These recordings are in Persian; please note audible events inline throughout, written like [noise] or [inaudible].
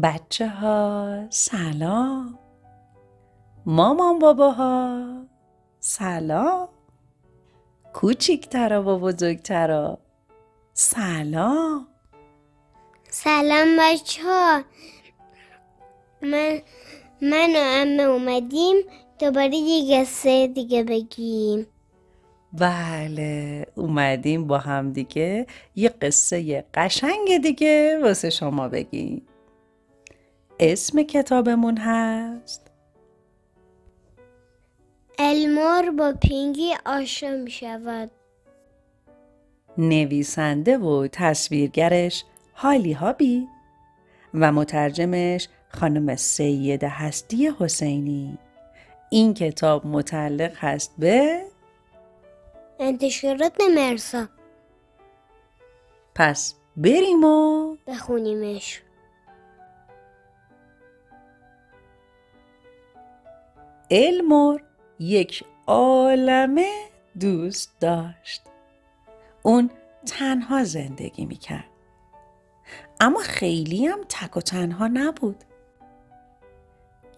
بچه ها سلام. مامان باباها سلام. کوچیکترا و بزرگترا سلام. سلام بچه ها من من و امه اومدیم دوباره یه قصه دیگه بگیم. بله اومدیم با هم دیگه یه قصه قشنگ دیگه واسه شما بگیم. اسم کتابمون هست؟ المار با پینگی آشنا می شود. نویسنده و تصویرگرش هالی هابی و مترجمش خانم سید هستی حسینی. این کتاب متعلق هست به انتشارات مرسا پس بریم و بخونیمش. المور یک عالمه دوست داشت. اون تنها زندگی می‌کرد. اما خیلی هم تک و تنها نبود.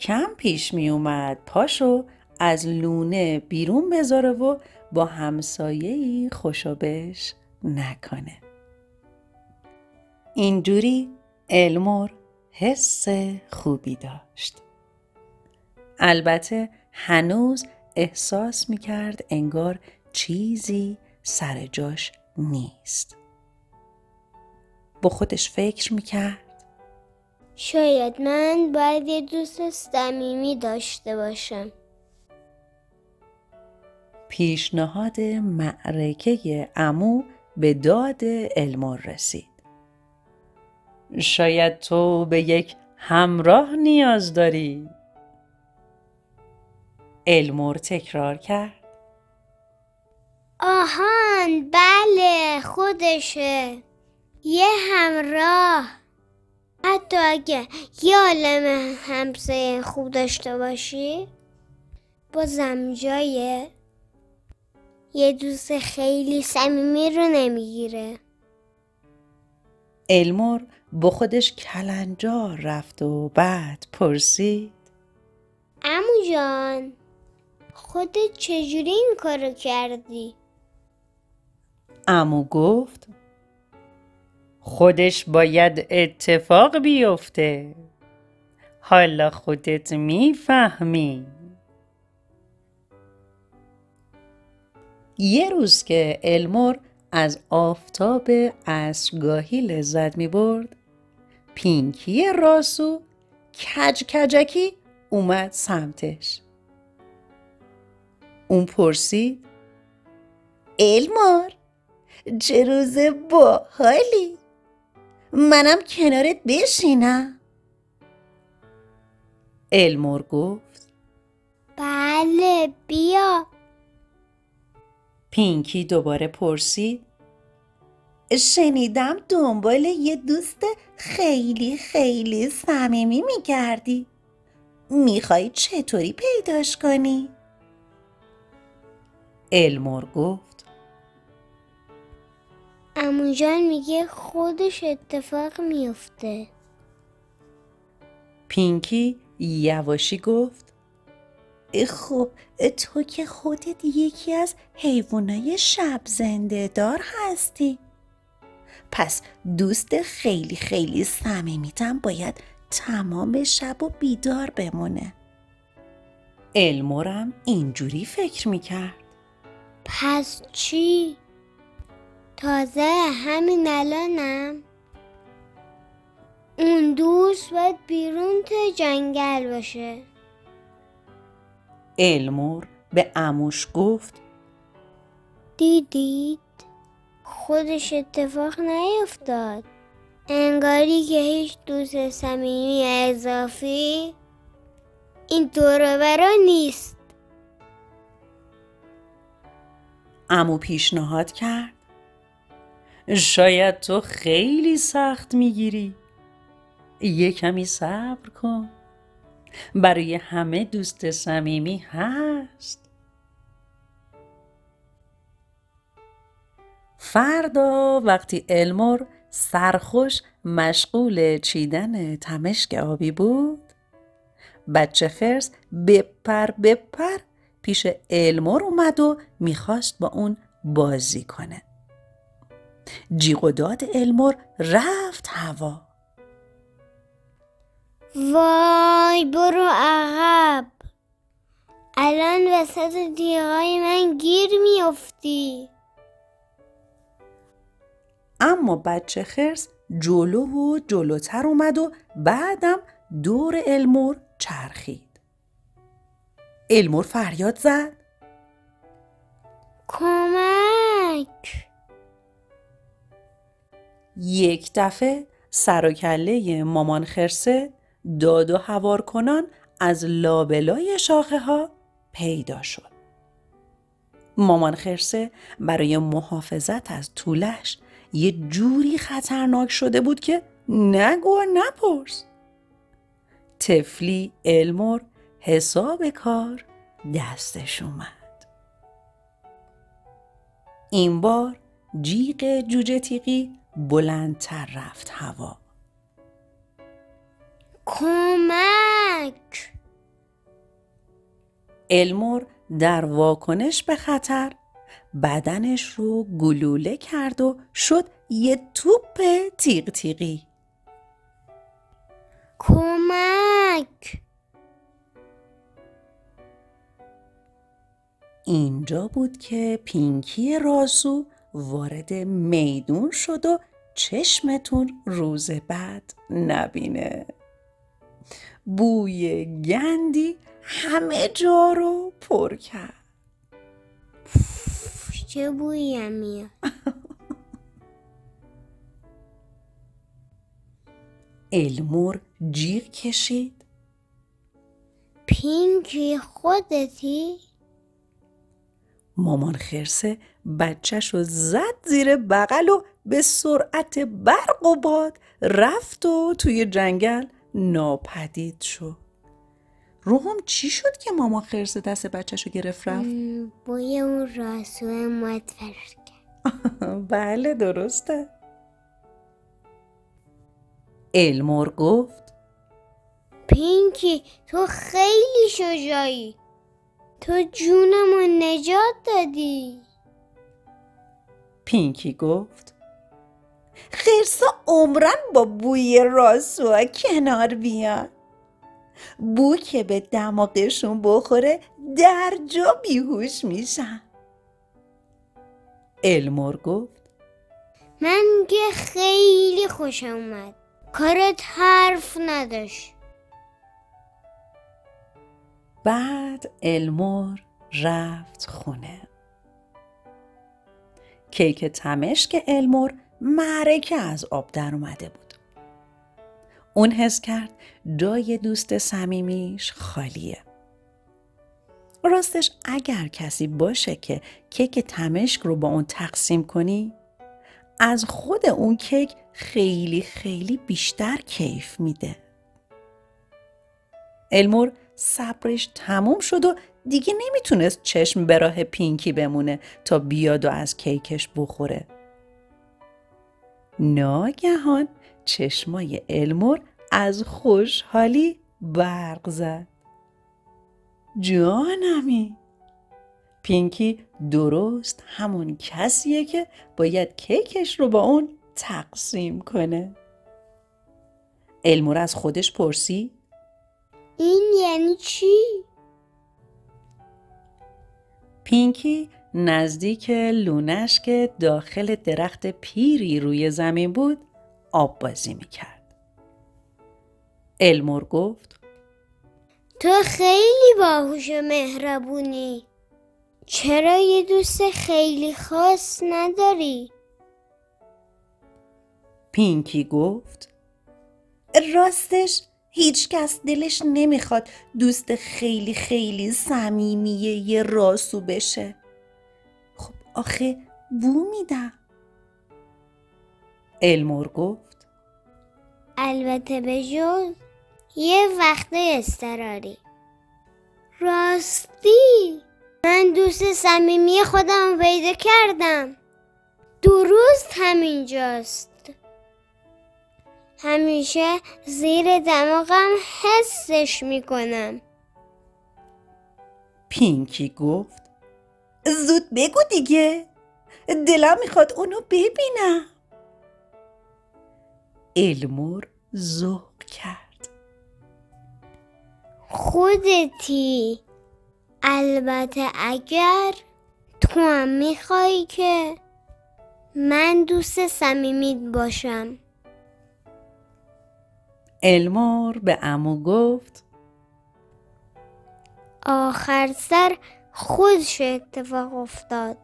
کم پیش می اومد پاشو از لونه بیرون بذاره و با همسایهی خوشابش نکنه. اینجوری المور حس خوبی داشت. البته هنوز احساس می کرد انگار چیزی سر جاش نیست. با خودش فکر می کرد شاید من باید یه دوست صمیمی داشته باشم. پیشنهاد معرکه امو به داد المور رسید. شاید تو به یک همراه نیاز داری. المور تکرار کرد. آهان بله خودشه. یه همراه. حتی اگه یه عالم همسایه خوب داشته باشی بازم جای یه دوست خیلی صمیمی رو نمی‌گیره. المور با خودش کلنجار رفت و بعد پرسید. امو جان. خودت چجوری این کارو کردی؟ امو گفت خودش باید اتفاق بیفته. حالا خودت می‌فهمی. یه روز که المور از آفتاب عصرگاهی لذت می برد پینکی راسو کج کجکی اومد سمتش. اون پرسید. المار چه روز باحالی؟ منم کنارت بشینم. المور گفت. بله بیا. پینکی دوباره پرسید. شنیدم دنبال یه دوست خیلی خیلی صمیمی میگردی می‌خوای چطوری پیداش کنی؟ المور گفت. امو جان میگه خودش اتفاق میفته. پینکی یواشی گفت. خب تو که خودت یکی از حیوانای شب زنده دار هستی. پس دوست خیلی خیلی صمیمیتم باید تمام شب و بیدار بمونه. المورم اینجوری فکر می‌کرد. پس چی؟ تازه همین الانم. اون دوست باید بیرون تو جنگل باشه. المور به اموش گفت دیدید؟ خودش اتفاق نیفتاد. انگاری که هیچ دوست صمیمی اضافی این دور نیست. امو پیشنهاد کرد. شاید تو خیلی سخت می‌گیری. یه کمی صبر کن. برای همه دوست صمیمی هست. فردا وقتی المور سرخوش مشغول چیدن تمشک آبی بود بچه خرس بپر بپر پیش المور اومد و می‌خواست با اون بازی کنه. جیغ و داد المور رفت هوا. وای برو عقب. الان وسط دیغای من گیر میافتی. اما بچه خرس جلو و جلوتر اومد و بعدم دور المور چرخید. المور فریاد زد کمک یک دفعه سر و کله مامان خرسه داد و هوار کنان از لابلای شاخه ها پیدا شد. مامان خرسه برای محافظت از طولش یه جوری خطرناک شده بود که نگو و نپرس. تفلی المور حساب کار دستش اومد. این بار جیغ جوجه تیقی بلندتر رفت هوا. کمک المور در واکنش به خطر بدنش رو گلوله کرد و شد یه توپ تیغ تیغی کمک اینجا بود که پینکی راسو وارد میدون شد و چشمتون روز بعد نبینه. بوی گندی همه جا رو پر کرد. چه بویی میاد [laughs] المور جیغ کشید. پینکی خودتی؟ مامان خرسه بچهش رو زد زیر بغل و به سرعت برق و باد رفت و توی جنگل ناپدید شد. روحم چی شد که ماما خرس دست بچهشو گرفت رفت؟ بوی اون راسو کرد. [laughs] بله درسته. المور گفت پینکی تو خیلی شجایی تو جونمو نجات دادی. پینکی گفت خرسا عمرن با بوی راسو کنار بیان. بو که به دماغشون بخوره در جا بیهوش میشن. المور گفت من که خیلی خوشم اومد. کارت حرف نداشت. بعد المور رفت خونه. کیک تمشک المور معرکه از آب در اومده بود. اون حس کرد جای دوست صمیمیش خالیه. راستش اگر کسی باشه که کیک تمشک رو با اون تقسیم کنی از خود اون کیک خیلی خیلی بیشتر کیف میده. المور صبرش تموم شد و دیگه نمی‌تونست چشم به راه پینکی بمونه تا بیاد و از کیکش بخوره. ناگهان چشمای المور از خوشحالی برق زد. جانمی پینکی درست همون کسیه که باید کیکش رو با اون تقسیم کنه. المور از خودش پرسی این یعنی چی؟ پینکی نزدیک لونش که داخل درخت پیری روی زمین بود آب بازی می‌کرد المور گفت تو خیلی باهوش و مهربونی چرا یه دوست خیلی خاص نداری؟ پینکی گفت راستش هیچ کس دلش نمی‌خواد دوست خیلی خیلی صمیمیه یه راسو بشه. خب آخه بو میدم. المور گفت. البته به جز یه وقت استراری راستی من دوست صمیمی خودم پیدا کردم. درست همینجاست. همیشه زیر دماغم حسش می‌کنم. پینکی گفت زود بگو دیگه دلم می‌خواد اونو ببینم. المور ذوق کرد. خودتی البته اگر تو هم میخوایی که من دوست صمیمیت باشم. المور به امو گفت آخر سر خودش اتفاق افتاد.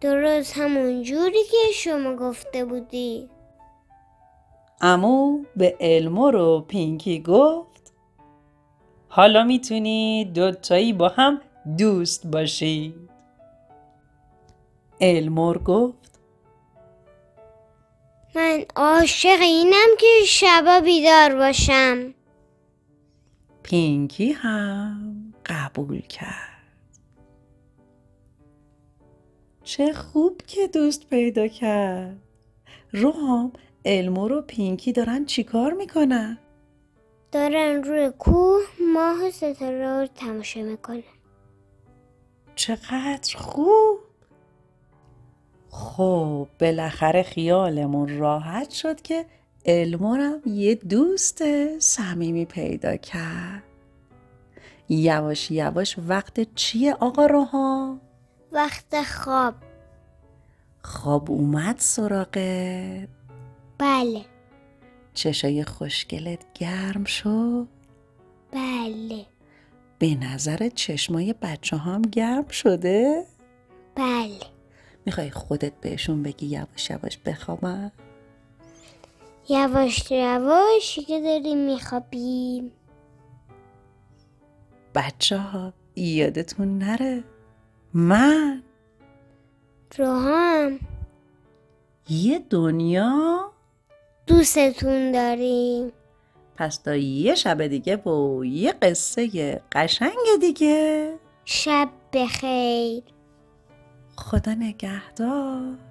درست همون جوری که شما گفته بودی. امو به المور و پینکی گفت حالا می‌تونید دوتایی با هم دوست باشید. المور گفت من عاشق اینم که شبا بیدار باشم. پینکی هم قبول کرد. چه خوب که دوست پیدا کرد. روحام المور و پینکی دارن چیکار می‌کنن؟ دارن روی کوه ماه و ستاره رو تماشا می‌کنن. چقدر خوب! خب بالاخره خیالمون راحت شد که المورم یه دوست صمیمی پیدا کرد. یواش یواش وقت چیه آقا روحام وقت خواب. خواب اومد سراغت بله. چشای خوشگلت گرم شد؟ بله. به نظر چشمای بچه هم گرم شده؟ بله. می‌خوای خودت بهشون بگی یواش یواش بخوابن؟ یواش یواش که داریم میخوابیم. بچه ها یادتون نره. من. روحام یه دنیا. دوستتون داریم. پس تا یه شب دیگه و یه قصه قشنگ دیگه. شب بخیر. خدا نگهدار.